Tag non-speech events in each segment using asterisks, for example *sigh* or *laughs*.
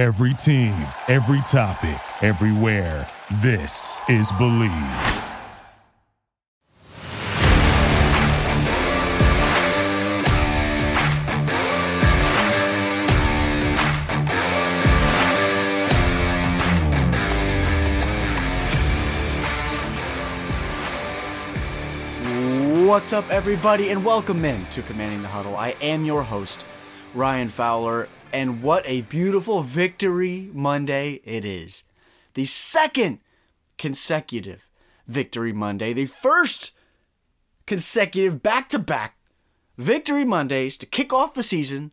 Every team, every topic, everywhere. This is Believe. What's up, everybody, and welcome in to Commanding the Huddle. I am your host, Ryan Fowler, and what a beautiful victory Monday it is. The second consecutive victory Monday, the first consecutive back to back victory Mondays to kick off the season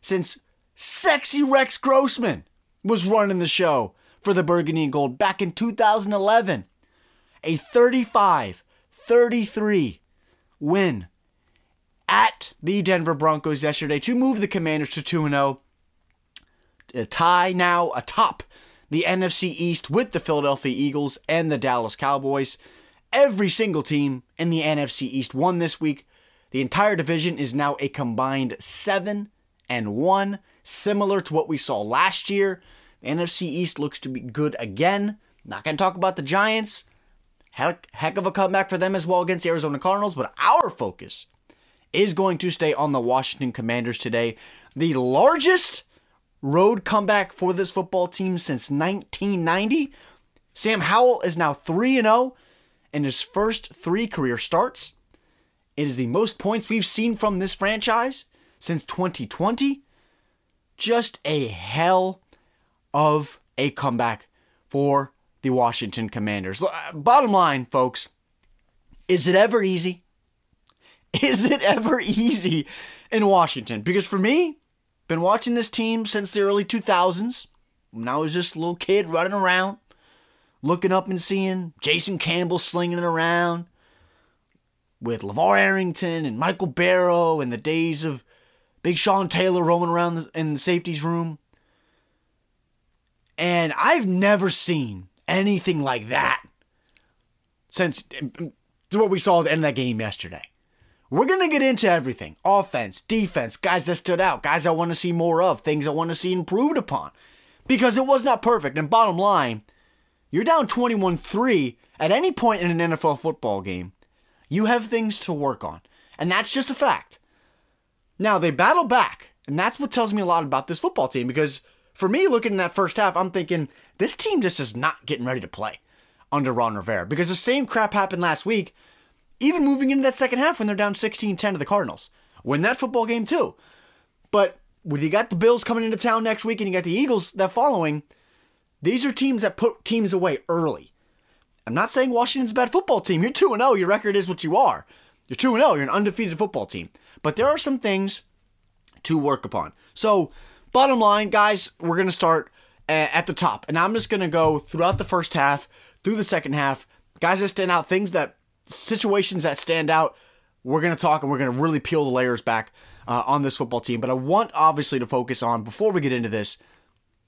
since sexy Rex Grossman was running the show for the Burgundy and Gold back in 2011. A 35 33 win at the Denver Broncos yesterday to move the Commanders to 2 0. A tie now atop the NFC East with the Philadelphia Eagles and the Dallas Cowboys. Every single team in the NFC East won this week. The entire division is now a combined 7 and 1, similar to what we saw last year. The NFC East looks to be good again. Not going to talk about the Giants. Heck, heck of a comeback for them as well against the Arizona Cardinals, but our focus is going to stay on the Washington Commanders today. The largest road comeback for this football team since 1990. Sam Howell is now 3 0 in his first three career starts. It is the most points we've seen from this franchise since 2020. Just a hell of a comeback for the Washington Commanders. Uh, bottom line, folks, is it ever easy? *laughs* Is it ever easy in Washington? Because for me, been watching this team since the early 2000s. When I was just a little kid running around, looking up and seeing Jason Campbell slinging it around with LaVar Arrington and Michael Barrow and the days of Big Sean Taylor roaming around in the safeties room. And I've never seen anything like that since eh, eh, what we saw at the end of that game yesterday. We're going to get into everything offense, defense, guys that stood out, guys I want to see more of, things I want to see improved upon. Because it was not perfect. And bottom line, you're down 21 3 at any point in an NFL football game. You have things to work on. And that's just a fact. Now, they battle back. And that's what tells me a lot about this football team. Because for me, looking in that first half, I'm thinking, this team just is not getting ready to play under Ron Rivera. Because the same crap happened last week even moving into that second half when they're down 16 10 to the Cardinals. Win that football game too. But when you got the Bills coming into town next week and you got the Eagles that following, these are teams that put teams away early. I'm not saying Washington's a bad football team. You're 2 0. Your record is what you are. You're 2 0. You're an undefeated football team. But there are some things to work upon. So, bottom line, guys, we're going to start uh, at the top. And I'm just going to go throughout the first half, through the second half. Guys that stand out, things that situations that stand out, we're going to talk and we're going to really peel the layers back uh, on this football team. But I want obviously to focus on, before we get into this,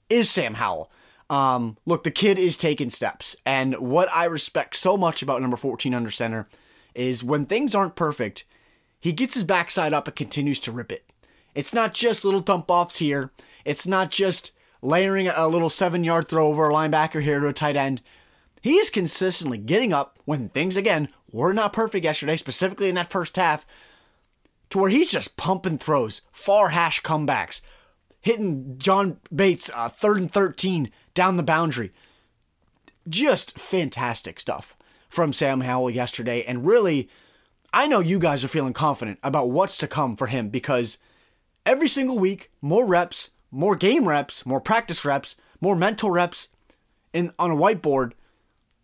is Sam Howell. Um, look, the kid is taking steps. And what I respect so much about number 14 under center is when things aren't perfect, he gets his backside up and continues to rip it. It's not just little dump offs here. It's not just layering a little seven yard throw over a linebacker here to a tight end. He is consistently getting up when things, again, were not perfect yesterday, specifically in that first half, to where he's just pumping throws, far hash comebacks, hitting John Bates uh, third and 13 down the boundary. Just fantastic stuff from Sam Howell yesterday. And really, I know you guys are feeling confident about what's to come for him because every single week, more reps, more game reps, more practice reps, more mental reps in on a whiteboard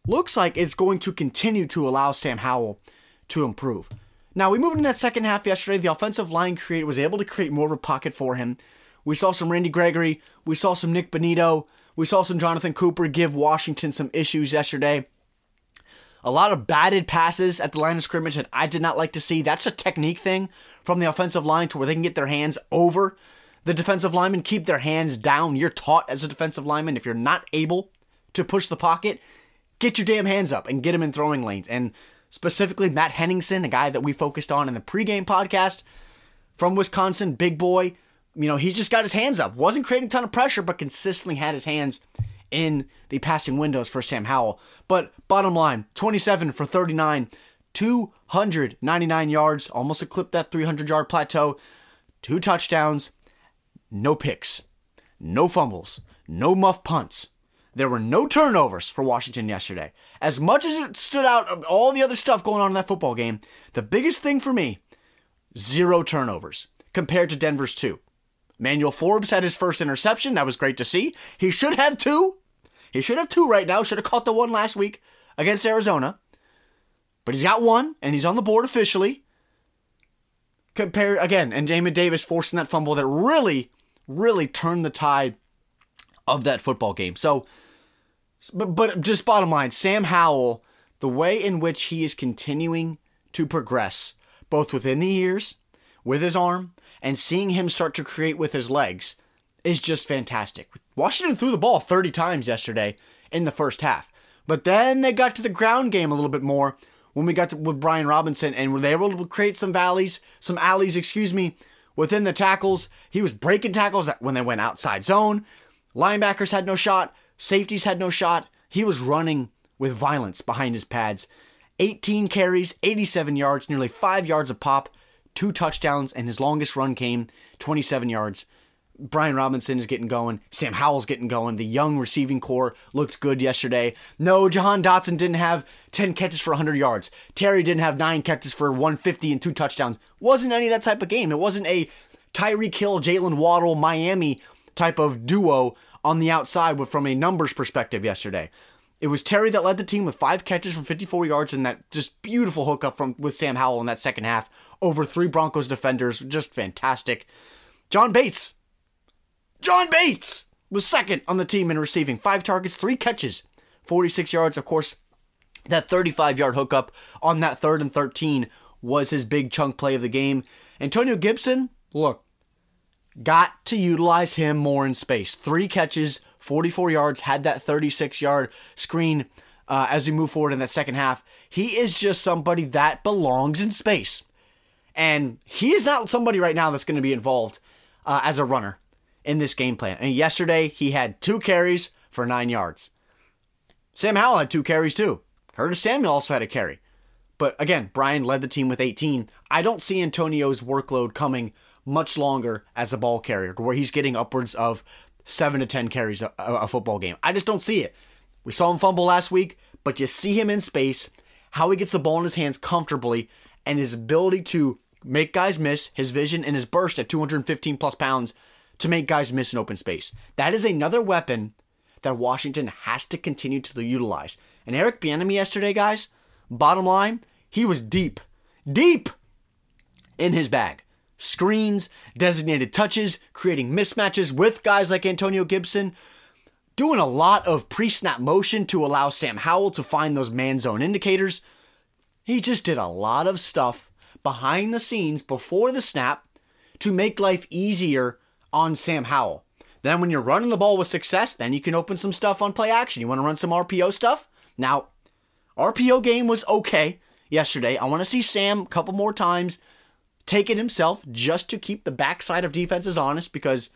looks like it's going to continue to allow Sam Howell to improve. Now, we moved in that second half yesterday. The offensive line creator was able to create more of a pocket for him. We saw some Randy Gregory. We saw some Nik Bonitto. We saw some Jonathan Cooper give Washington some issues yesterday. A lot of batted passes at the line of scrimmage that I did not like to see. That's a technique thing from the offensive line to where they can get their hands over the defensive lineman, keep their hands down. You're taught as a defensive lineman if you're not able to push the pocket, get your damn hands up and get him in throwing lanes. And specifically, Matt Henningsen, a guy that we focused on in the pregame podcast from Wisconsin, big boy, you know, he's just got his hands up. Wasn't creating a ton of pressure, but consistently had his hands in the passing windows for Sam Howell. But bottom line, 27 for 39, 299 yards, almost eclipsed that 300 yard plateau, two touchdowns, no picks, no fumbles, no muff punts. There were no turnovers for Washington yesterday. As much as it stood out of all the other stuff going on in that football game, the biggest thing for me, zero turnovers compared to Denver's two. Manuel Forbes had his first interception. That was great to see. He should have two. He should have two right now. Should have caught the one last week against Arizona. But he's got one, and he's on the board officially. Compare again, and Jamin Davis forcing that fumble that really, really turned the tide of that football game. So, but, but just bottom line, Sam Howell, the way in which he is continuing to progress, both within the ears, with his arm, and seeing him start to create with his legs is just fantastic. Washington threw the ball 30 times yesterday in the first half. But then they got to the ground game a little bit more when we got to, with Brian Robinson and were they able to create some valleys, some alleys, excuse me, within the tackles. He was breaking tackles when they went outside zone. Linebackers had no shot, safeties had no shot. He was running with violence behind his pads. 18 carries, 87 yards, nearly 5 yards of pop two touchdowns, and his longest run came 27 yards. Brian Robinson is getting going. Sam Howell's getting going. The young receiving corps looked good yesterday. No, Jahan Dotson didn't have 10 catches for 100 yards. Terry didn't have 9 catches for 150 and 2 touchdowns. Wasn't any of that type of game. It wasn't a Tyreek Hill, Jaylen Waddle, Miami type of duo on the outside from a numbers perspective yesterday. It was Terry that led the team with 5 catches for 54 yards and that just beautiful hookup from with Sam Howell in that second half over three Broncos defenders. Just fantastic. John Bates. John Bates was second on the team in receiving. Five targets, three catches, 46 yards. Of course, that 35 yard hookup on that third and 13 was his big chunk play of the game. Antonio Gibson, look, got to utilize him more in space. Three catches, 44 yards, had that 36 yard screen uh, as we move forward in that second half. He is just somebody that belongs in space. And he is not somebody right now that's going to be involved uh, as a runner in this game plan. And yesterday, he had two carries for nine yards. Sam Howell had two carries too. Curtis Samuel also had a carry. But again, Brian led the team with 18. I don't see Antonio's workload coming much longer as a ball carrier, where he's getting upwards of seven to 10 carries a, a football game. I just don't see it. We saw him fumble last week, but you see him in space, how he gets the ball in his hands comfortably, and his ability to make guys miss, his vision and his burst at 215 plus pounds to make guys miss in open space. That is another weapon that Washington has to continue to utilize. And Eric Bieniemy yesterday, guys, bottom line, he was deep, deep in his bag. Screens, designated touches, creating mismatches with guys like Antonio Gibson, doing a lot of pre-snap motion to allow Sam Howell to find those man zone indicators. He just did a lot of stuff behind the scenes before the snap to make life easier on Sam Howell. Then when you're running the ball with success, then you can open some stuff on play action. You want to run some RPO stuff? Now, RPO game was okay yesterday. I want to see Sam a couple more times take it himself just to keep the backside of defenses honest because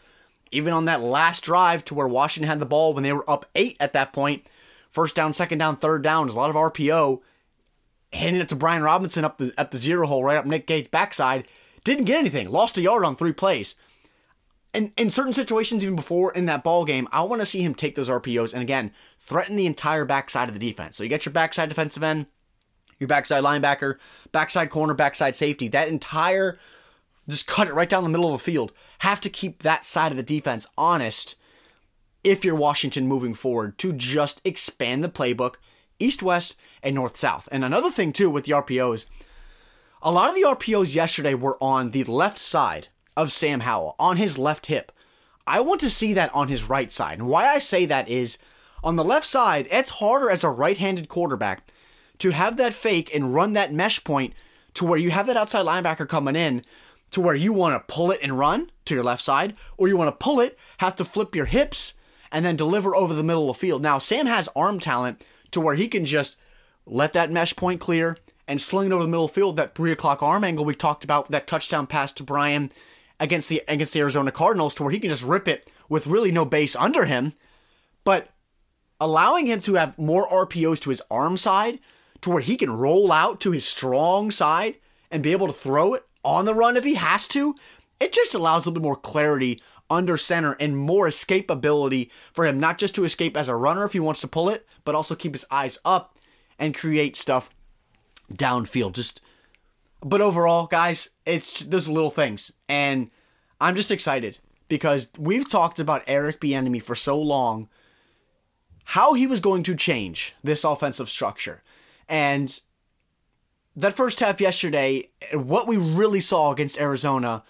even on that last drive to where Washington had the ball when they were up eight at that point, first down, second down, third down, there's a lot of RPO handing it to Brian Robinson up the at the zero hole, right up Nick Gates' backside. Didn't get anything. Lost a yard on three plays. And in certain situations, even before in that ball game, I want to see him take those RPOs and again threaten the entire backside of the defense. So you get your backside defensive end, your backside linebacker, backside corner, backside safety. That entire just cut it right down the middle of the field. Have to keep that side of the defense honest if you're Washington moving forward to just expand the playbook east west and north south. And another thing too with the RPOs, a lot of the RPOs yesterday were on the left side of Sam Howell, on his left hip. I want to see that on his right side. And why I say that is on the left side, it's harder as a right handed quarterback to have that fake and run that mesh point to where you have that outside linebacker coming in to where you want to pull it and run to your left side, or you want to pull it, have to flip your hips, and then deliver over the middle of the field. Now, Sam has arm talent to where he can just let that mesh point clear and sling it over the middle the field. That three o'clock arm angle we talked about, that touchdown pass to Brian against the against the Arizona Cardinals to where he can just rip it with really no base under him, but allowing him to have more RPOs to his arm side to where he can roll out to his strong side and be able to throw it on the run if he has to, it just allows a little bit more clarity under center and more escapability for him, not just to escape as a runner if he wants to pull it, but also keep his eyes up and create stuff downfield. Just, but overall, guys, it's those little things, and I'm just excited because we've talked about Eric Bieniemy for so long, how he was going to change this offensive structure, and that first half yesterday, what we really saw against Arizona.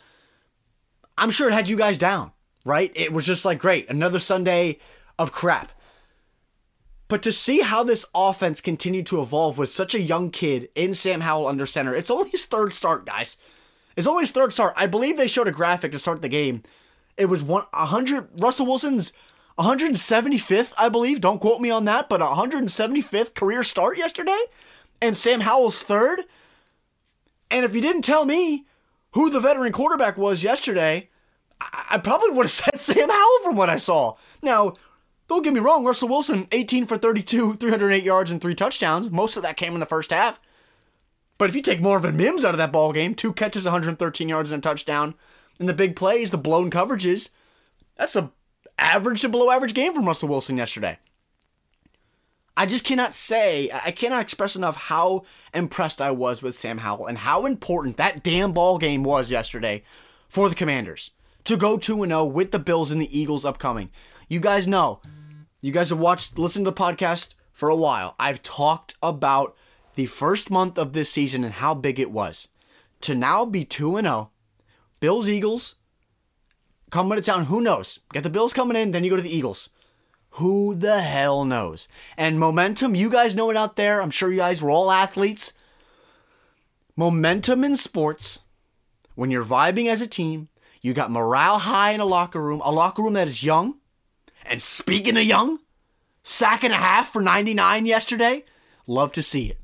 I'm sure it had you guys down, right? It was just like, great, another Sunday of crap. But to see how this offense continued to evolve with such a young kid in Sam Howell under center, it's only his third start, guys. It's only his third start. I believe they showed a graphic to start the game. It was one 100 Russell Wilson's 175th, I believe. Don't quote me on that, but 175th career start yesterday, and Sam Howell's third. And if you didn't tell me who the veteran quarterback was yesterday, I, I probably would have *laughs* said Sam Howell from what I saw. Now, don't get me wrong, Russell Wilson, 18 for 32, 308 yards and three touchdowns. Most of that came in the first half. But if you take Marvin Mims out of that ball game, two catches, 113 yards and a touchdown, and the big plays, the blown coverages, that's a average to below average game from Russell Wilson yesterday. I just cannot say, I cannot express enough how impressed I was with Sam Howell and how important that damn ball game was yesterday for the Commanders to go 2 0 with the Bills and the Eagles upcoming. You guys know you guys have watched, listened to the podcast for a while. I've talked about the first month of this season and how big it was. To now be 2 0, Bills, Eagles, coming to town, who knows? Get the Bills coming in, then you go to the Eagles. Who the hell knows? And momentum, you guys know it out there. I'm sure you guys were all athletes. Momentum in sports, when you're vibing as a team, you got morale high in a locker room, a locker room that is young, and speaking of young, sack and a half for 99 yesterday. Love to see it.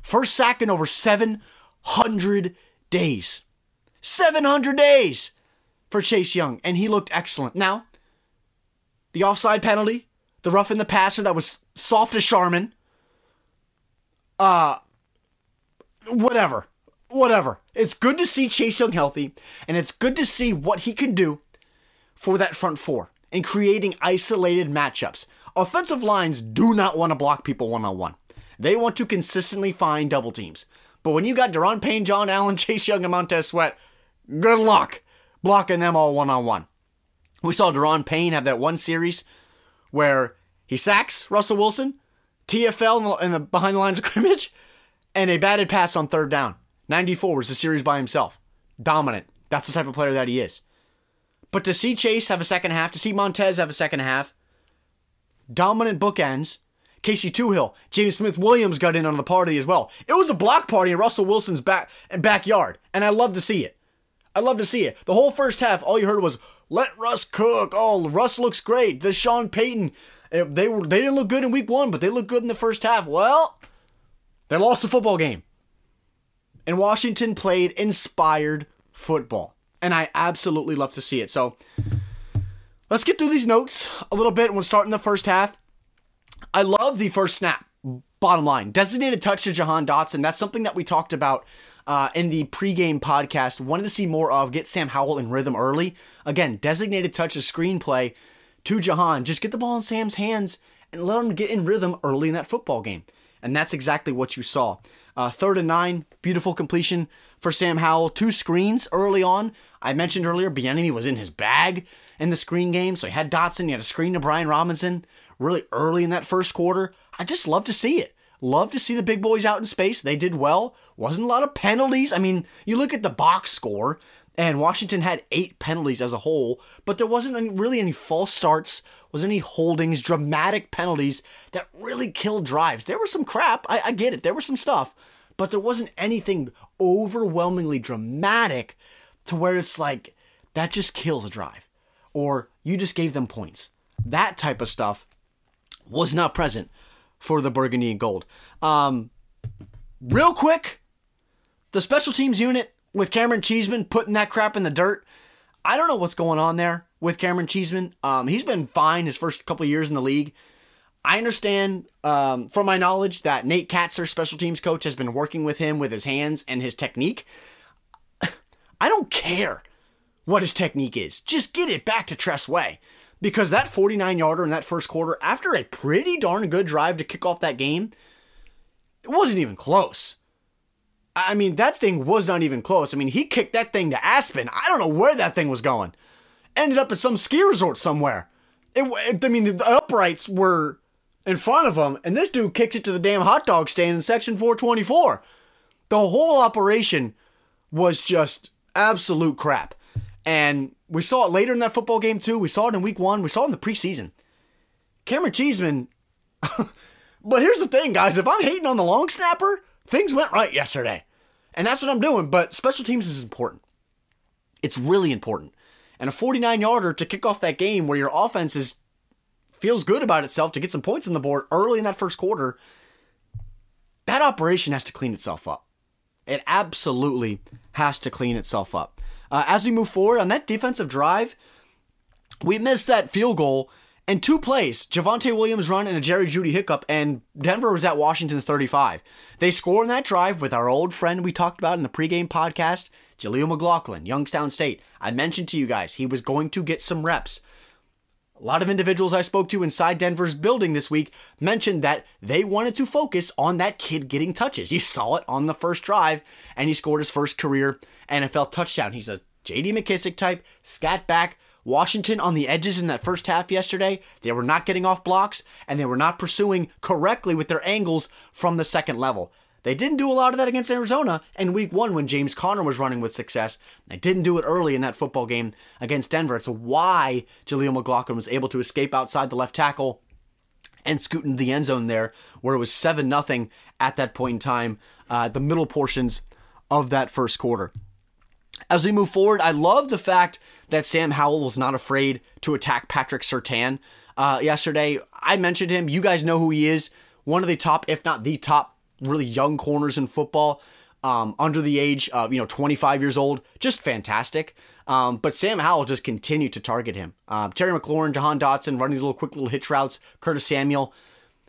First sack in over 700 days. 700 days for Chase Young, and he looked excellent. Now, the offside penalty, the rough in the passer that was soft as Charmin. Uh, whatever. Whatever. It's good to see Chase Young healthy, and it's good to see what he can do for that front four in creating isolated matchups. Offensive lines do not want to block people one on one. They want to consistently find double teams. But when you got Daron Payne, John Allen, *laughs* Chase Young, and Montez Sweat, good luck blocking them all one on one. We saw Daron Payne have that one series where he sacks Russell Wilson, TFL in the, in the behind the lines of *laughs* scrimmage, and a batted pass on third down. 94 was the series by himself. Dominant. That's the type of player that he is. But to see Chase have a second half, to see Montez have a second half, dominant bookends. Casey Toohill, James Smith Williams got in on the party as well. It was a block party in Russell Wilson's back backyard, and I love to see it. I love to see it. The whole first half, all you heard was "Let Russ cook." Oh, Russ looks great. The Sean Payton, eh, they were they didn't look good in week one, but they looked good in the first half. Well, they lost the football game, and Washington played inspired football, and I absolutely love to see it. So let's get through these notes a little bit, and we'll start in the first half. I love the first snap. Bottom line, designated touch to Jahan Dotson. That's something that we talked about uh, in the pregame podcast. Wanted to see more of. Get Sam Howell in rhythm early. Again, designated touch of screenplay to Jahan. Just get the ball in Sam's hands and let him get in rhythm early in that football game. And that's exactly what you saw. Uh, third and nine, beautiful completion for Sam Howell. Two screens early on. I mentioned earlier, Bieniemy was in his bag in the screen game, so he had Dotson. He had a screen to Brian Robinson really early in that first quarter. I just love to see it. Love to see the big boys out in space. They did well. Wasn't a lot of penalties. I mean, you look at the box score, and Washington had eight penalties as a whole, but there wasn't any, really any false starts, was any holdings, dramatic penalties that really killed drives. There was some crap. I, I get it. There was some stuff, but there wasn't anything overwhelmingly dramatic to where it's like that just kills a drive, or you just gave them points. That type of stuff was not present for the burgundy and gold. Um, real quick, the special teams unit with Camaron Cheeseman putting that crap in the dirt. I don't know what's going on there with Camaron Cheeseman. Um, he's been fine his first couple years in the league. I understand um, from my knowledge that Nate Kaczor, special teams coach, has been working with him with his hands and his technique. *sighs* I don't care what his technique is. Just get it back to Tress Way. Because that 49 yarder in that first quarter, after a pretty darn good drive to kick off that game, it wasn't even close. I mean, that thing was not even close. I mean, he kicked that thing to Aspen. I don't know where that thing was going. Ended up at some ski resort somewhere. It, I mean, the uprights were in front of him, and this dude kicks it to the damn hot dog stand in section 424. The whole operation was just absolute crap. And we saw it later in that football game, too. We saw it in week one, we saw it in the preseason. Camaron Cheeseman. *laughs* but here's the thing, guys if I'm hating on the long snapper, things went right yesterday. And that's what I'm doing. But special teams is important. It's really important. And a 49 yarder to kick off that game where your offense is feels good about itself to get some points on the board early in that first quarter, that operation has to clean itself up. It absolutely has to clean itself up. Uh, as we move forward on that defensive drive, we missed that field goal and two plays, Javonte Williams run and a Jerry Jeudy hiccup, and Denver was at Washington's 35. They score in that drive with our old friend we talked about in the pregame podcast, Jaleel McLaughlin, Youngstown State. I mentioned to you guys he was going to get some reps. A lot of individuals I spoke to inside Denver's building this week mentioned that they wanted to focus on that kid getting touches. You saw it on the first drive, and he scored his first career NFL touchdown. He's a JD McKissic type, scat back, Washington on the edges in that first half yesterday, they were not getting off blocks and they were not pursuing correctly with their angles from the second level. They didn't do a lot of that against Arizona in week one when James Conner was running with success. They didn't do it early in that football game against Denver. It's why Jaleel McLaughlin was able to escape outside the left tackle and scoot into the end zone there, where it was 7 0 at that point in time, uh, the middle portions of that first quarter. As we move forward, I love the fact that Sam Howell was not afraid to attack Patrick Surtain uh, yesterday. I mentioned him. You guys know who he is. One of the top, if not the top, really young corners in football. Um, under the age of you know 25 years old, just fantastic. Um, but Sam Howell just continued to target him. Um, Terry McLaurin, Jahan Dotson running these little quick little hitch routes. Curtis Samuel,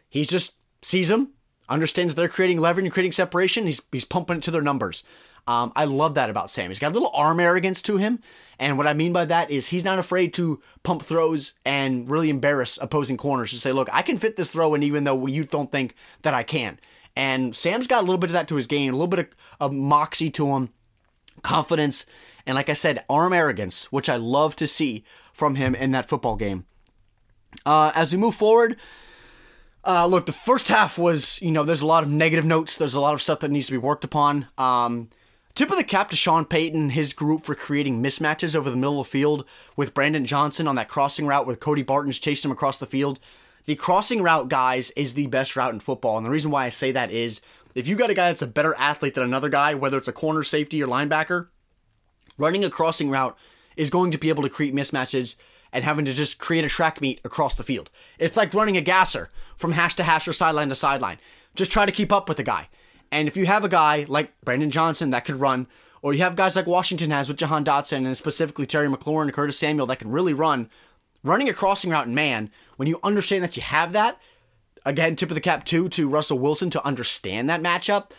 he just sees them, understands they're creating leverage and creating separation. He's he's pumping it to their numbers. Um, I love that about Sam. He's got a little arm arrogance to him. And what I mean by that is he's not afraid to pump throws and really embarrass opposing corners to say, look, I can fit this throw and even though you don't think that I can. And Sam's got a little bit of that to his game, a little bit of, of moxie to him, confidence, and like I said, arm arrogance, which I love to see from him in that football game. Uh, as we move forward, uh, look, the first half was, you know, there's a lot of negative notes. There's a lot of stuff that needs to be worked upon. Um, Tip of the cap to Sean Payton and his group for creating mismatches over the middle of the field with Brandon Johnson on that crossing route with Cody Barton's chasing him across the field. The crossing route, guys, is the best route in football. And the reason why I say that is if you got a guy that's a better athlete than another guy, whether it's a corner, safety, or linebacker, running a crossing route is going to be able to create mismatches and having to just create a track meet across the field. It's like running a gasser from hash to hash or sideline to sideline. Just try to keep up with the guy. And if you have a guy like Brandon Johnson that could run, or you have guys like Washington has with Jahan Dotson and specifically Terry McLaurin and Curtis Samuel that can really run, running a crossing route in man, when you understand that you have that, again, tip of the cap too to Russell Wilson to understand that matchup.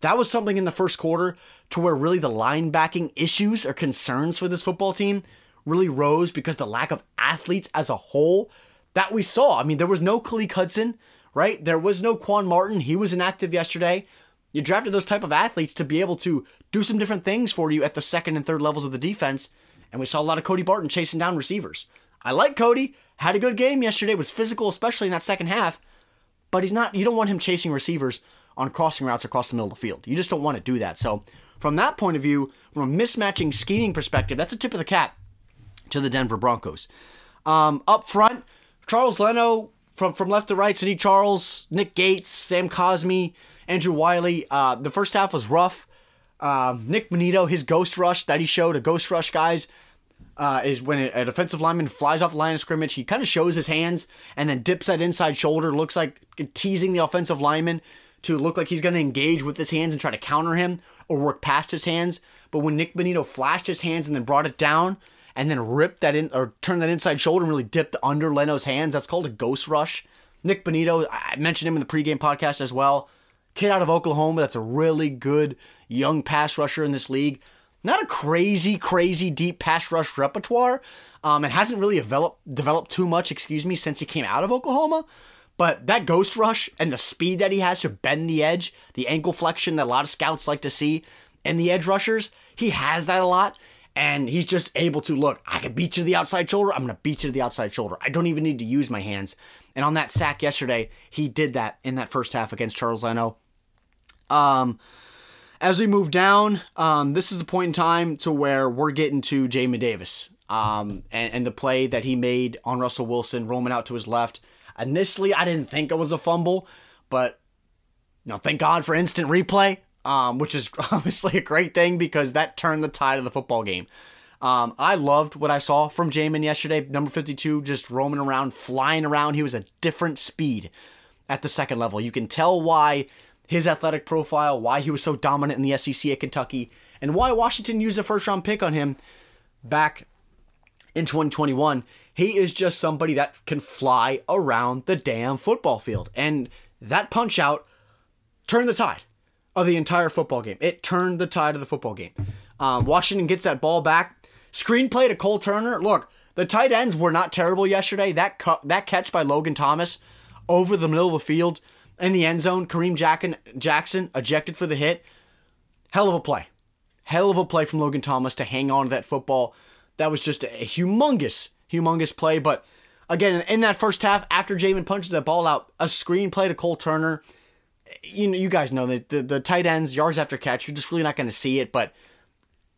That was something in the first quarter to where really the linebacking issues or concerns for this football team really rose because the lack of athletes as a whole that we saw. I mean, there was no Khaleke Hudson, right? There was no Quan Martin. He was inactive yesterday. You drafted those type of athletes to be able to do some different things for you at the second and third levels of the defense. And we saw a lot of Cody Barton chasing down receivers. I like Cody. Had a good game yesterday. Was physical, especially in that second half. But he's not. You don't want him chasing receivers on crossing routes across the middle of the field. You just don't want to do that. So from that point of view, from a mismatching scheming perspective, that's a tip of the cap to the Denver Broncos. Um, up front, Charles Leno from from left to right, Saahdiq Charles, Nick Gates, Sam Cosmi, Andrew Wylie. Uh, the first half was rough. Um, Nik Bonitto, his ghost rush that he showed, a ghost rush, guys, uh, is when a defensive lineman flies off the line of scrimmage. He kind of shows his hands and then dips that inside shoulder, looks like teasing the offensive lineman to look like he's going to engage with his hands and try to counter him or work past his hands. But when Nik Bonitto flashed his hands and then brought it down and then ripped that in or turned that inside shoulder and really dipped under Leno's hands. That's called a ghost rush. Nik Bonitto, I mentioned him in the pregame podcast as well. Kid out of Oklahoma that's a really good young pass rusher in this league. Not a crazy, crazy deep pass rush repertoire. Um, it hasn't really developed developed too much, excuse me, since he came out of Oklahoma. But that ghost rush and the speed that he has to bend the edge, the ankle flexion that a lot of scouts like to see in the edge rushers, he has that a lot. And he's just able to look, I can beat you to the outside shoulder. I'm going to beat you to the outside shoulder. I don't even need to use my hands. And on that sack yesterday, he did that in that first half against Charles Leno. Um, as we move down, um, this is the point in time to where we're getting to Jamin Davis um, and, and the play that he made on Russell Wilson, roaming out to his left. Initially, I didn't think it was a fumble, but you know, thank God for instant replay, um, which is *laughs* obviously a great thing because that turned the tide of the football game. Um, I loved what I saw from Jamin yesterday. Number 52, just roaming around, flying around. He was a different speed at the second level. You can tell why his athletic profile, why he was so dominant in the SEC at Kentucky, and why Washington used a first round pick on him back in 2021. He is just somebody that can fly around the damn football field. And that punch out turned the tide of the entire football game. It turned the tide of the football game. Um, Washington gets that ball back. Screenplay to Cole Turner. Look, the tight ends were not terrible yesterday. That cu- that catch by Logan Thomas over the middle of the field in the end zone. Kareem Jackson, Jackson ejected for the hit. Hell of a play. Hell of a play from Logan Thomas to hang on to that football. That was just a humongous, humongous play. But again, in that first half, after Jamin punches that ball out, a screen play to Cole Turner. You know, you guys know that the, the tight ends, yards after catch, you're just really not going to see it. But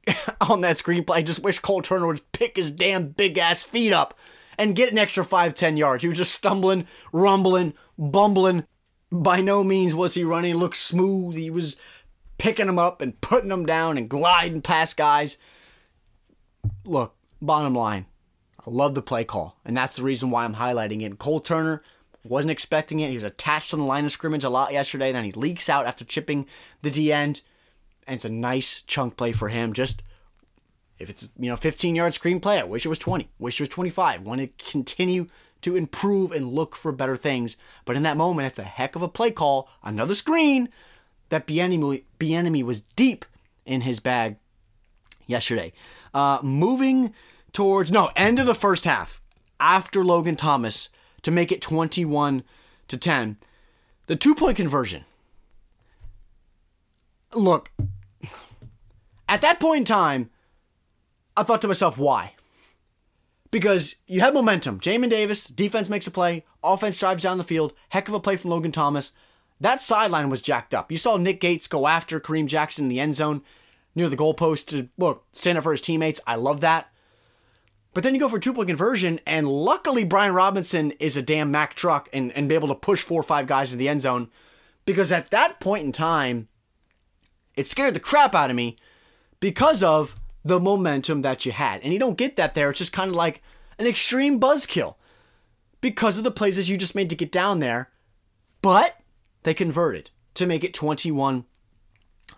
*laughs* on that screenplay, I just wish Cole Turner would pick his damn big ass feet up and get an extra five, ten yards. He was just stumbling, rumbling, bumbling, by no means was he running. Looked smooth. He was picking them up and putting them down and gliding past guys. Look, bottom line, I love the play call, and that's the reason why I'm highlighting it. Cole Turner wasn't expecting it. He was attached on the line of scrimmage a lot yesterday. Then he leaks out after chipping the D end, and it's a nice chunk play for him. Just if it's you know 15 yard screen play, I wish it was 20. Wish it was 25. Want to continue to improve and look for better things. But in that moment, it's a heck of a play call. Another screen that Bieniemy, was deep in his bag yesterday. Uh, moving towards no end of the first half after Logan Thomas to make it 21 to 10. The two point conversion. Look, *sighs* at that point in time, I thought to myself, why? Because you have momentum. Jamin Davis, defense makes a play, offense drives down the field, heck of a play from Logan Thomas. That sideline was jacked up. You saw Nick Gates go after Kareem Jackson in the end zone near the goalpost to look, stand up for his teammates. I love that. But then you go for two point conversion, and luckily Brian Robinson is a damn Mack truck and, and be able to push four or five guys into the end zone. Because at that point in time, it scared the crap out of me because of the momentum that you had. And you don't get that there. It's just kind of like an extreme buzzkill because of the plays that you just made to get down there. But they converted to make it 21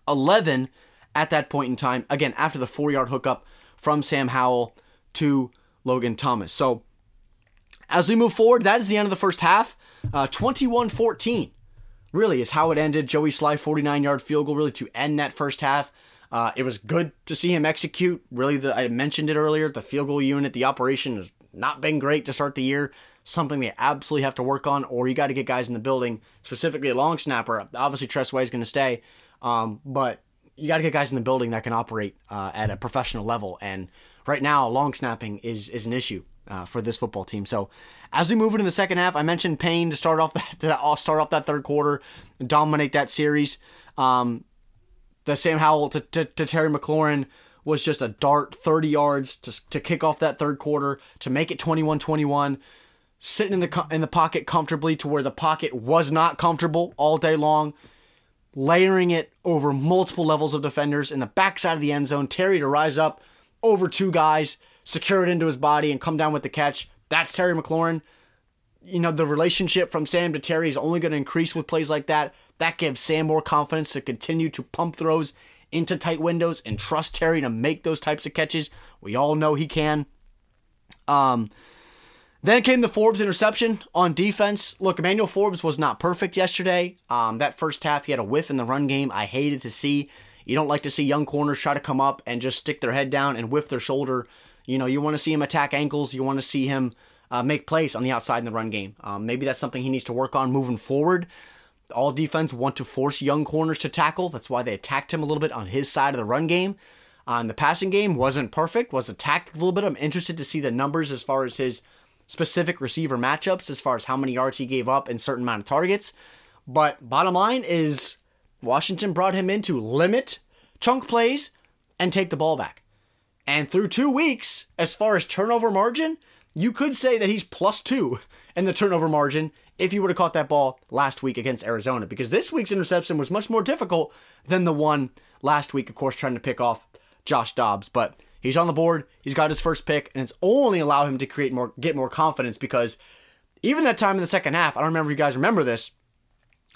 11 at that point in time. Again, after the four yard hookup from Sam Howell to Logan Thomas. So as we move forward, that is the end of the first half. Uh, 21 uh, 14 really is how it ended. Joey Slye, 49 yard field goal, really to end that first half. Uh, it was good to see him execute. Really, the, I mentioned it earlier. The field goal unit, the operation has not been great to start the year. Something they absolutely have to work on, or you got to get guys in the building, specifically a long snapper. Obviously, Tress Way is going to stay, um, but you got to get guys in the building that can operate uh, at a professional level. And right now, long snapping is is an issue uh, for this football team. So as we move into the second half, I mentioned Payne to start off *laughs* that to start off that third quarter, dominate that series. Um, the Sam Howell to, to, to Terry McLaurin was just a dart 30 yards to, to kick off that third quarter to make it 21-21 sitting in the in the pocket comfortably to where the pocket was not comfortable all day long layering it over multiple levels of defenders in the backside of the end zone. Terry to rise up over two guys secure it into his body and come down with the catch. That's Terry McLaurin you know the relationship from Sam to Terry is only going to increase with plays like that that gives Sam more confidence to continue to pump throws into tight windows and trust Terry to make those types of catches. We all know he can. Um, then came the Forbes interception on defense. Look, Emmanuel Forbes was not perfect yesterday. Um, that first half, he had a whiff in the run game. I hated to see. You don't like to see young corners try to come up and just stick their head down and whiff their shoulder. You know, you want to see him attack ankles. You want to see him uh, make plays on the outside in the run game. Um, maybe that's something he needs to work on moving forward. All defense want to force young corners to tackle. That's why they attacked him a little bit on his side of the run game. On uh, the passing game wasn't perfect, was attacked a little bit. I'm interested to see the numbers as far as his specific receiver matchups as far as how many yards he gave up in certain amount of targets. But bottom line is Washington brought him in to limit chunk plays and take the ball back. And through two weeks, as far as turnover margin, you could say that he's plus two in the turnover margin if he would have caught that ball last week against Arizona, because this week's interception was much more difficult than the one last week, of course, trying to pick off Josh Dobbs. But He's on the board. He's got his first pick, and it's only allowed him to create more, get more confidence because even that time in the second half, I don't remember if you guys remember this,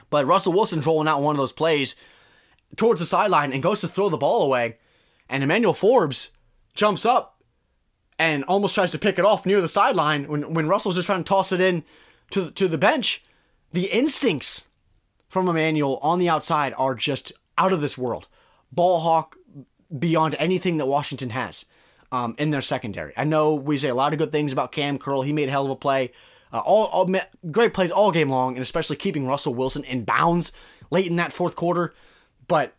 but Russell Wilson's rolling out one of those plays towards the sideline and goes to throw the ball away, and Emmanuel Forbes jumps up and almost tries to pick it off near the sideline when, when Russell's just trying to toss it in to, to the bench. The instincts from Emmanuel on the outside are just out of this world. Ball hawk, beyond anything that Washington has um, in their secondary. I know we say a lot of good things about Kam Curl. He made a hell of a play. Uh, all, all great plays all game long, and especially keeping Russell Wilson in bounds late in that fourth quarter. But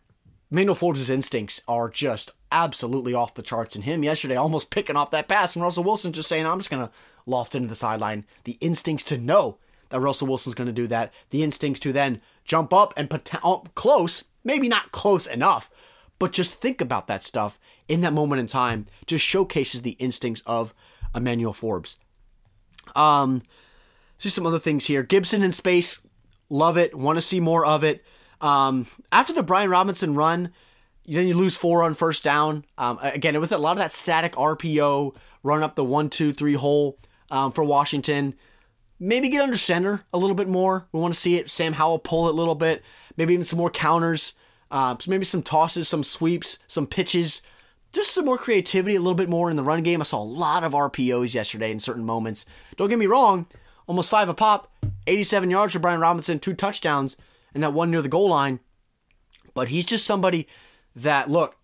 Manuel Forbes' instincts are just absolutely off the charts. And him yesterday almost picking off that pass, and Russell Wilson just saying, "I'm just gonna loft into the sideline." The instincts to know that Russell Wilson's gonna do that. The instincts to then jump up and put oh, close, maybe not close enough, but just think about that stuff in that moment in time just showcases the instincts of Emmanuel Forbes. Um, see some other things here. Gibson in space, love it. Want to see more of it. Um, after the Brian Robinson run, then you lose four on first down. Um, again, it was a lot of that static RPO run up the one, two, three hole um, for Washington. Maybe get under center a little bit more. We want to see it. Sam Howell pull it a little bit. Maybe even some more counters. Uh, maybe some tosses, some sweeps, some pitches, just some more creativity, a little bit more in the run game. I saw a lot of RPOs yesterday in certain moments. Don't get me wrong, almost five a pop, 87 yards for Brian Robinson, two touchdowns, and that one near the goal line. But he's just somebody that, look,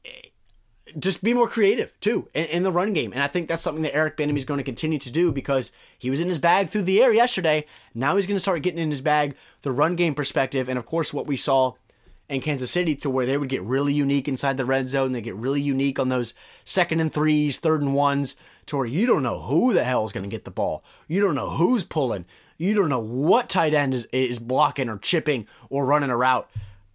just be more creative too in, in, the run game. And I think that's something that Eric Bieniemy is going to continue to do because he was in his bag through the air yesterday. Now he's going to start getting in his bag the run game perspective. And of course, what we saw in Kansas City to where they would get really unique inside the red zone. They get really unique on those second and threes, third and ones, to where you don't know who the hell is going to get the ball. You don't know who's pulling. You don't know what tight end is, is blocking or chipping or running a route.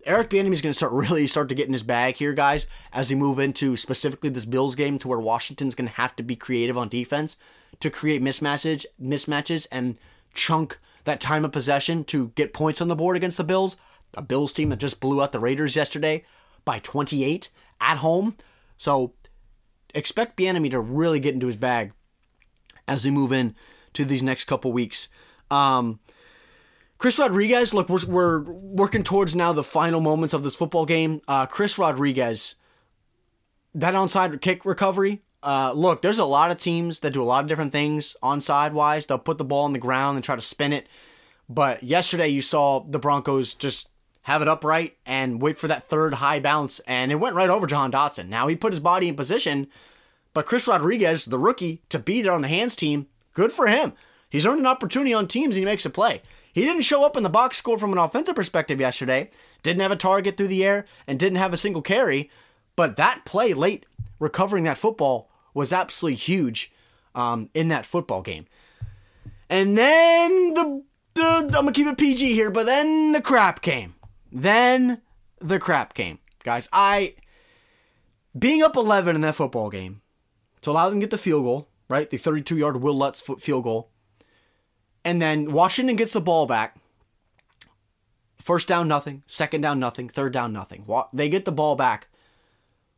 Eric Bieniemy is going to start *laughs* really start to get in his bag here, guys, as we move into specifically this Bills game, to where Washington's going to have to be creative on defense to create mismatches, mismatches, and chunk that time of possession to get points on the board against the Bills a Bills team that just blew out the Raiders yesterday by 28 at home. So expect Bieniemy to really get into his bag as we move in to these next couple weeks. Um, Chris Rodriguez, look, we're, we're, working towards now the final moments of this football game. Uh, Chris Rodriguez, that onside kick recovery. Uh, look, there's a lot of teams that do a lot of different things onside wise. They'll put the ball on the ground and try to spin it. But yesterday you saw the Broncos just have it upright, and wait for that third high bounce. And it went right over Jahan Dotson. Now he put his body in position, but Chris Rodriguez, the rookie, to be there on the hands team, good for him. He's earned an opportunity on teams and he makes a play. He didn't show up in the box score from an offensive perspective yesterday, didn't have a target through the air, and didn't have a single carry. But that play late, recovering that football, was absolutely huge um, in that football game. And then the, the I'm gonna keep it PG here, but then the crap came. Then the crap came. Guys, I being up 11 in that football game to allow them to get the field goal, right? The 32 yard Wil Lutz field goal. And then Washington gets the ball back. First down, nothing. Second down, nothing. Third down, nothing. They get the ball back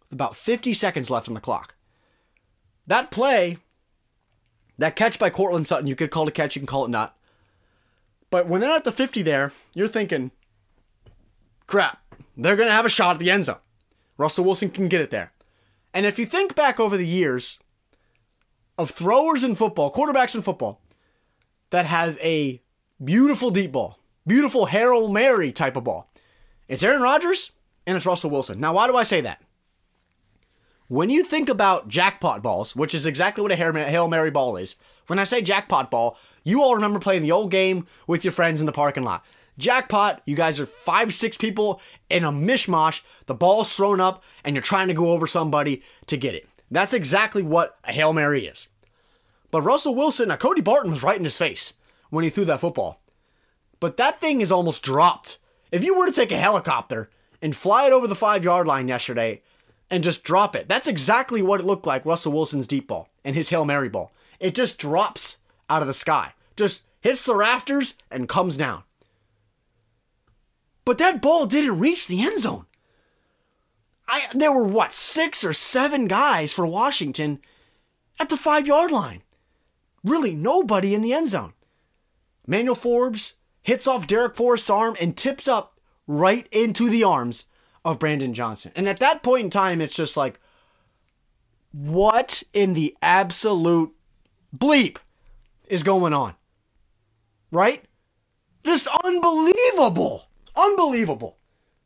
with about 50 seconds left on the clock. That play, that catch by Courtland Sutton, you could call it a catch, you can call it not. But when they're at the 50 there, you're thinking, crap, they're going to have a shot at the end zone. Russell Wilson can get it there. And if you think back over the years of throwers in football, quarterbacks in football, that have a beautiful deep ball, beautiful Hail Mary type of ball, it's Aaron Rodgers and it's Russell Wilson. Now, why do I say that? When you think about jackpot balls, which is exactly what a Hail Mary ball is, when I say jackpot ball, you all remember playing the old game with your friends in the parking lot. Jackpot, you guys are five, six people in a mishmash. The ball's thrown up and you're trying to go over somebody to get it. That's exactly what a Hail Mary is. But Russell Wilson, now Cody Barton was right in his face when he threw that football. But that thing is almost dropped. If you were to take a helicopter and fly it over the five yard line yesterday and just drop it, that's exactly what it looked like Russell Wilson's deep ball and his Hail Mary ball. It just drops out of the sky, just hits the rafters and comes down. But that ball didn't reach the end zone. I there were what six or seven guys for Washington at the five yard line. Really, nobody in the end zone. Emmanuel Forbes hits off Darrick Forrest's arm and tips up right into the arms of Brandon Johnson. And at that point in time, it's just like, what in the absolute bleep is going on? Right? Just unbelievable. Unbelievable.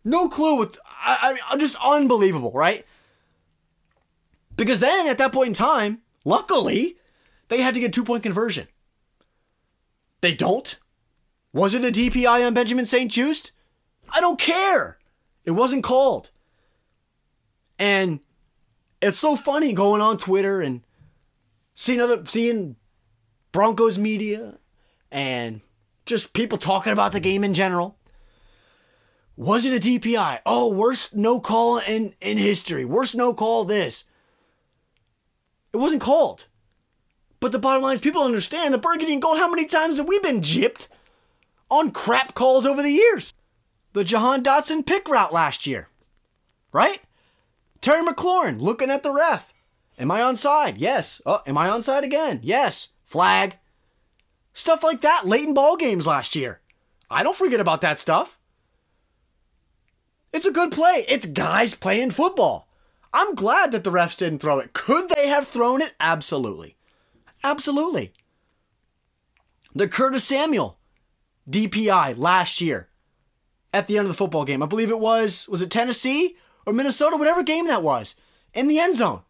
No clue what, I, I just unbelievable, right? Because then at that point in time, luckily, they had to get two point conversion. They don't. Was it a DPI on Benjamin St-Juste? I don't care. It wasn't called. And it's so funny going on Twitter and seeing other seeing Broncos media and just people talking about the game in general. Was it a DPI? Oh, worst no call in, in history. Worst no call this. It wasn't called. But the bottom line is people understand the burgundy and gold. How many times have we been gypped on crap calls over the years? The Jahan Dotson pick route last year. Right? Terry McLaurin looking at the ref. Am I on side? Yes. Oh, am I on side again? Yes. Flag. Stuff like that late in ball games last year. I don't forget about that stuff. It's a good play. It's guys playing football. I'm glad that the refs didn't throw it. Could they have thrown it? Absolutely. Absolutely. The Curtis Samuel DPI last year at the end of the football game. I believe it was, was it Tennessee or Minnesota, whatever game that was, in the end zone.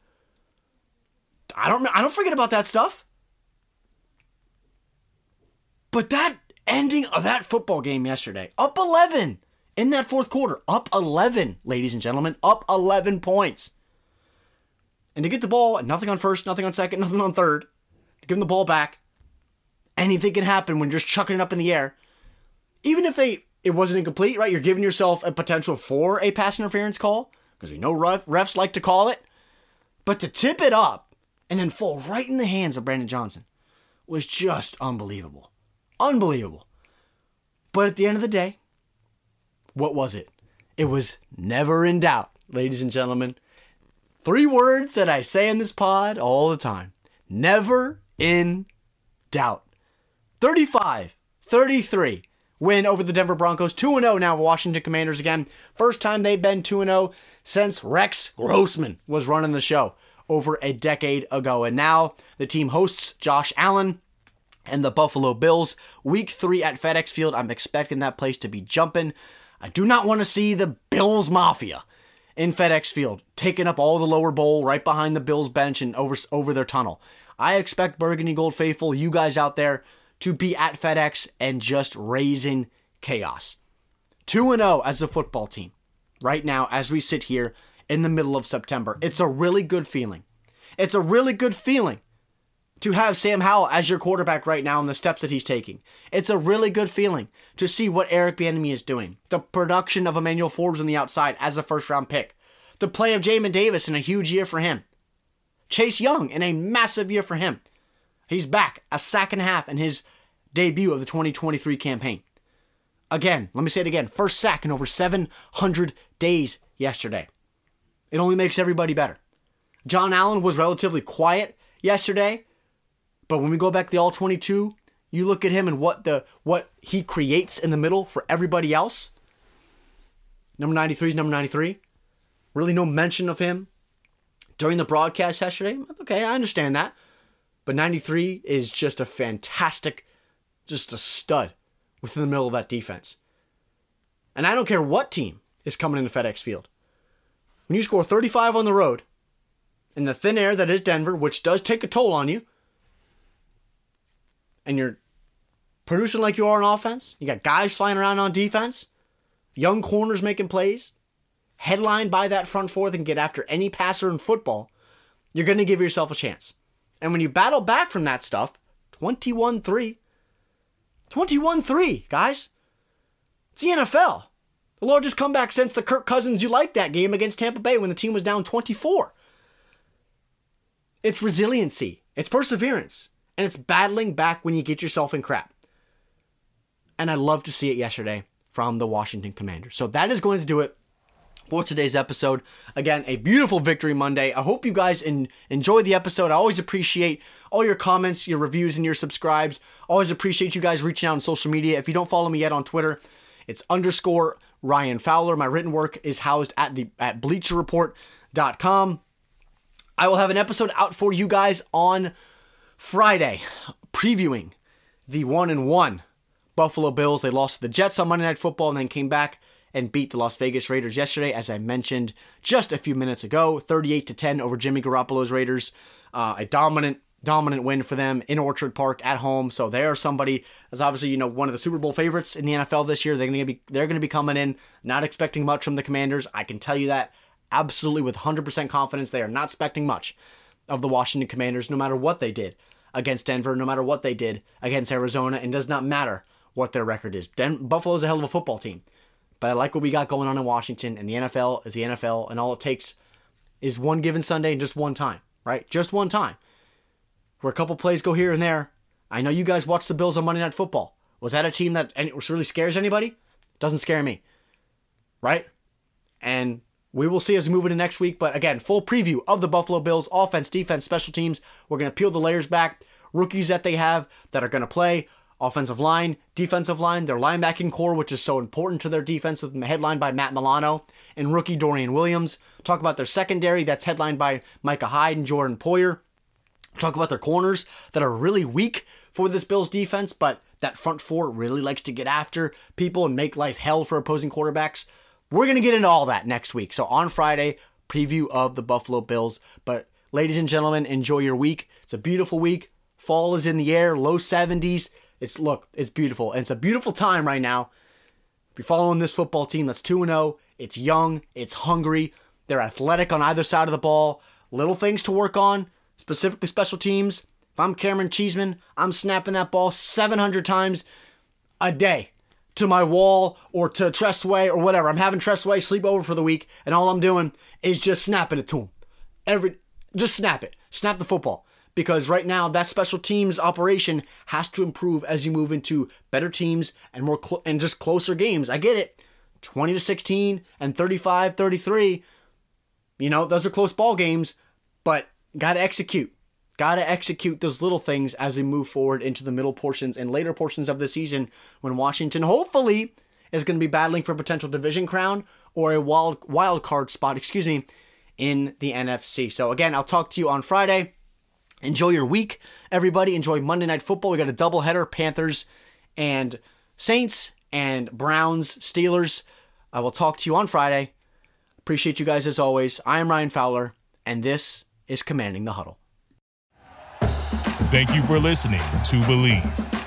I don't I don't forget about that stuff. But that ending of that football game yesterday, up 11 in that fourth quarter, up 11, ladies and gentlemen, up 11 points. And to get the ball, and nothing on first, nothing on second, *laughs* nothing on third, give the ball back, anything can happen when you're just chucking it up in the air. Even if they it wasn't incomplete, right? You're giving yourself a potential for a pass interference call because we know ref, refs like to call it. But to tip it up and then fall right in the hands of Brandon Johnson was just unbelievable. Unbelievable. But at the end of the day, what was it? It was never in doubt, ladies and gentlemen. Three words that I say in this pod all the time never in doubt. 35 33 win over the Denver Broncos. 2 0 now, Washington Commanders again. First time they've been 2 0 since Rex Grossman was running the show over a decade ago. And now the team hosts Josh Allen and the Buffalo Bills. Week three at FedEx Field. I'm expecting that place to be jumping. I do not want to see the Bills Mafia in FedEx Field taking up all the lower bowl right behind the Bills bench and over, over their tunnel. I expect Burgundy Gold Faithful, you guys out there, to be at FedEx and just raising chaos. 2 0 as a football team right now as we sit here in the middle of September. It's a really good feeling. It's a really good feeling to have Sam Howell as your quarterback right now and the steps that he's taking. It's a really good feeling to see what Eric Bieniemy is doing. The production of Emmanuel Forbes on the outside as a first round pick. The play of Jamin Davis in a huge year for him. Chase Young in a massive year for him. He's back a sack and a half in his debut of the 2023 campaign. Again, let me say it again. First sack in over 700 days yesterday. It only makes everybody better. Jon Allen was relatively quiet yesterday, but when we go back to the all 22, you look at him and what the what he creates in the middle for everybody else. Number 93 is number 93. Really, no mention of him during the broadcast yesterday. Okay, I understand that. But 93 is just a fantastic, just a stud within the middle of that defense. And I don't care what team is coming into FedEx Field. When you score 35 on the road in the thin air that is Denver, which does take a toll on you, and you're producing like you are on offense, you got guys flying around on defense, young corners making plays, headlined by that front four that can get after any passer in football, you're going to give yourself a chance. And when you battle back from that stuff, 21 3, 21 3, guys. It's the NFL. The largest comeback since the Kirk Cousins you liked that game against Tampa Bay when the team was down 24. It's resiliency, it's perseverance, and it's battling back when you get yourself in crap. And I love to see it yesterday from the Washington Commanders. So that is going to do it for today's episode. Again, a beautiful victory Monday. I hope you guys in, enjoy the episode. I always appreciate all your comments, your reviews, and your subscribes. Always appreciate you guys reaching out on social media. If you don't follow me yet on Twitter, it's underscore Ryan Fowler. My written work is housed at the at bleacherreport.com. I will have an episode out for you guys on Friday, previewing the one and one Buffalo Bills. They lost to the Jets on Monday Night Football and then came back and beat the Las Vegas Raiders yesterday, as I mentioned just a few minutes ago, 38 to 10 over Jimmy Garoppolo's Raiders. Uh, a dominant dominant win for them in Orchard Park at home. So they are somebody as obviously you know one of the Super Bowl favorites in the NFL this year. They're going to be they're going to be coming in not expecting much from the Commanders. I can tell you that absolutely with 100% confidence. They are not expecting much of the Washington Commanders, no matter what they did against Denver, no matter what they did against Arizona, and does not matter what their record is. Den- Buffalo's a hell of a football team. But I like what we got going on in Washington, and the NFL is the NFL, and all it takes is one given Sunday and just one time, right? Just one time. Where a couple plays go here and there. I know you guys watch the Bills on Monday Night Football. Was that a team that any, really scares anybody? Doesn't scare me, right? And we will see as we move into next week. But again, full preview of the Buffalo Bills offense, defense, special teams. We're going to peel the layers back. Rookies that they have that are going to play offensive line, defensive line, their linebacking corps, which is so important to their defense, with headlined by Matt Milano and rookie Dorian Williams. Talk about their secondary, that's headlined by Micah Hyde and Jordan Poyer. Talk about their corners that are really weak for this Bills defense, but that front four really likes to get after people and make life hell for opposing quarterbacks. We're going to get into all that next week. So on Friday, preview of the Buffalo Bills. But ladies and gentlemen, enjoy your week. It's a beautiful week. Fall is in the air, low 70s. It's look, it's beautiful. And it's a beautiful time right now. If you're following this football team that's 2 0, it's young, it's hungry, they're athletic on either side of the ball, little things to work on, specifically special teams. If I'm Camaron Cheeseman, I'm snapping that ball 700 times a day to my wall or to Tress Way or whatever. I'm having Tress Way sleep over for the week, and all I'm doing is just snapping it to him. Every just snap it. Snap the football because right now that special teams operation has to improve as you move into better teams and more cl- and just closer games. I get it. 20 to 16 and 35 33. You know, those are close ball games, but got to execute. Got to execute those little things as we move forward into the middle portions and later portions of the season when Washington hopefully is going to be battling for a potential division crown or a wild wild card spot, excuse me, in the NFC. So again, I'll talk to you on Friday. Enjoy your week, everybody. Enjoy Monday Night Football. We got a doubleheader Panthers and Saints and Browns, Steelers. I will talk to you on Friday. Appreciate you guys as always. I am Ryan Fowler, and this is Commanding the Huddle. Thank you for listening to Bleav.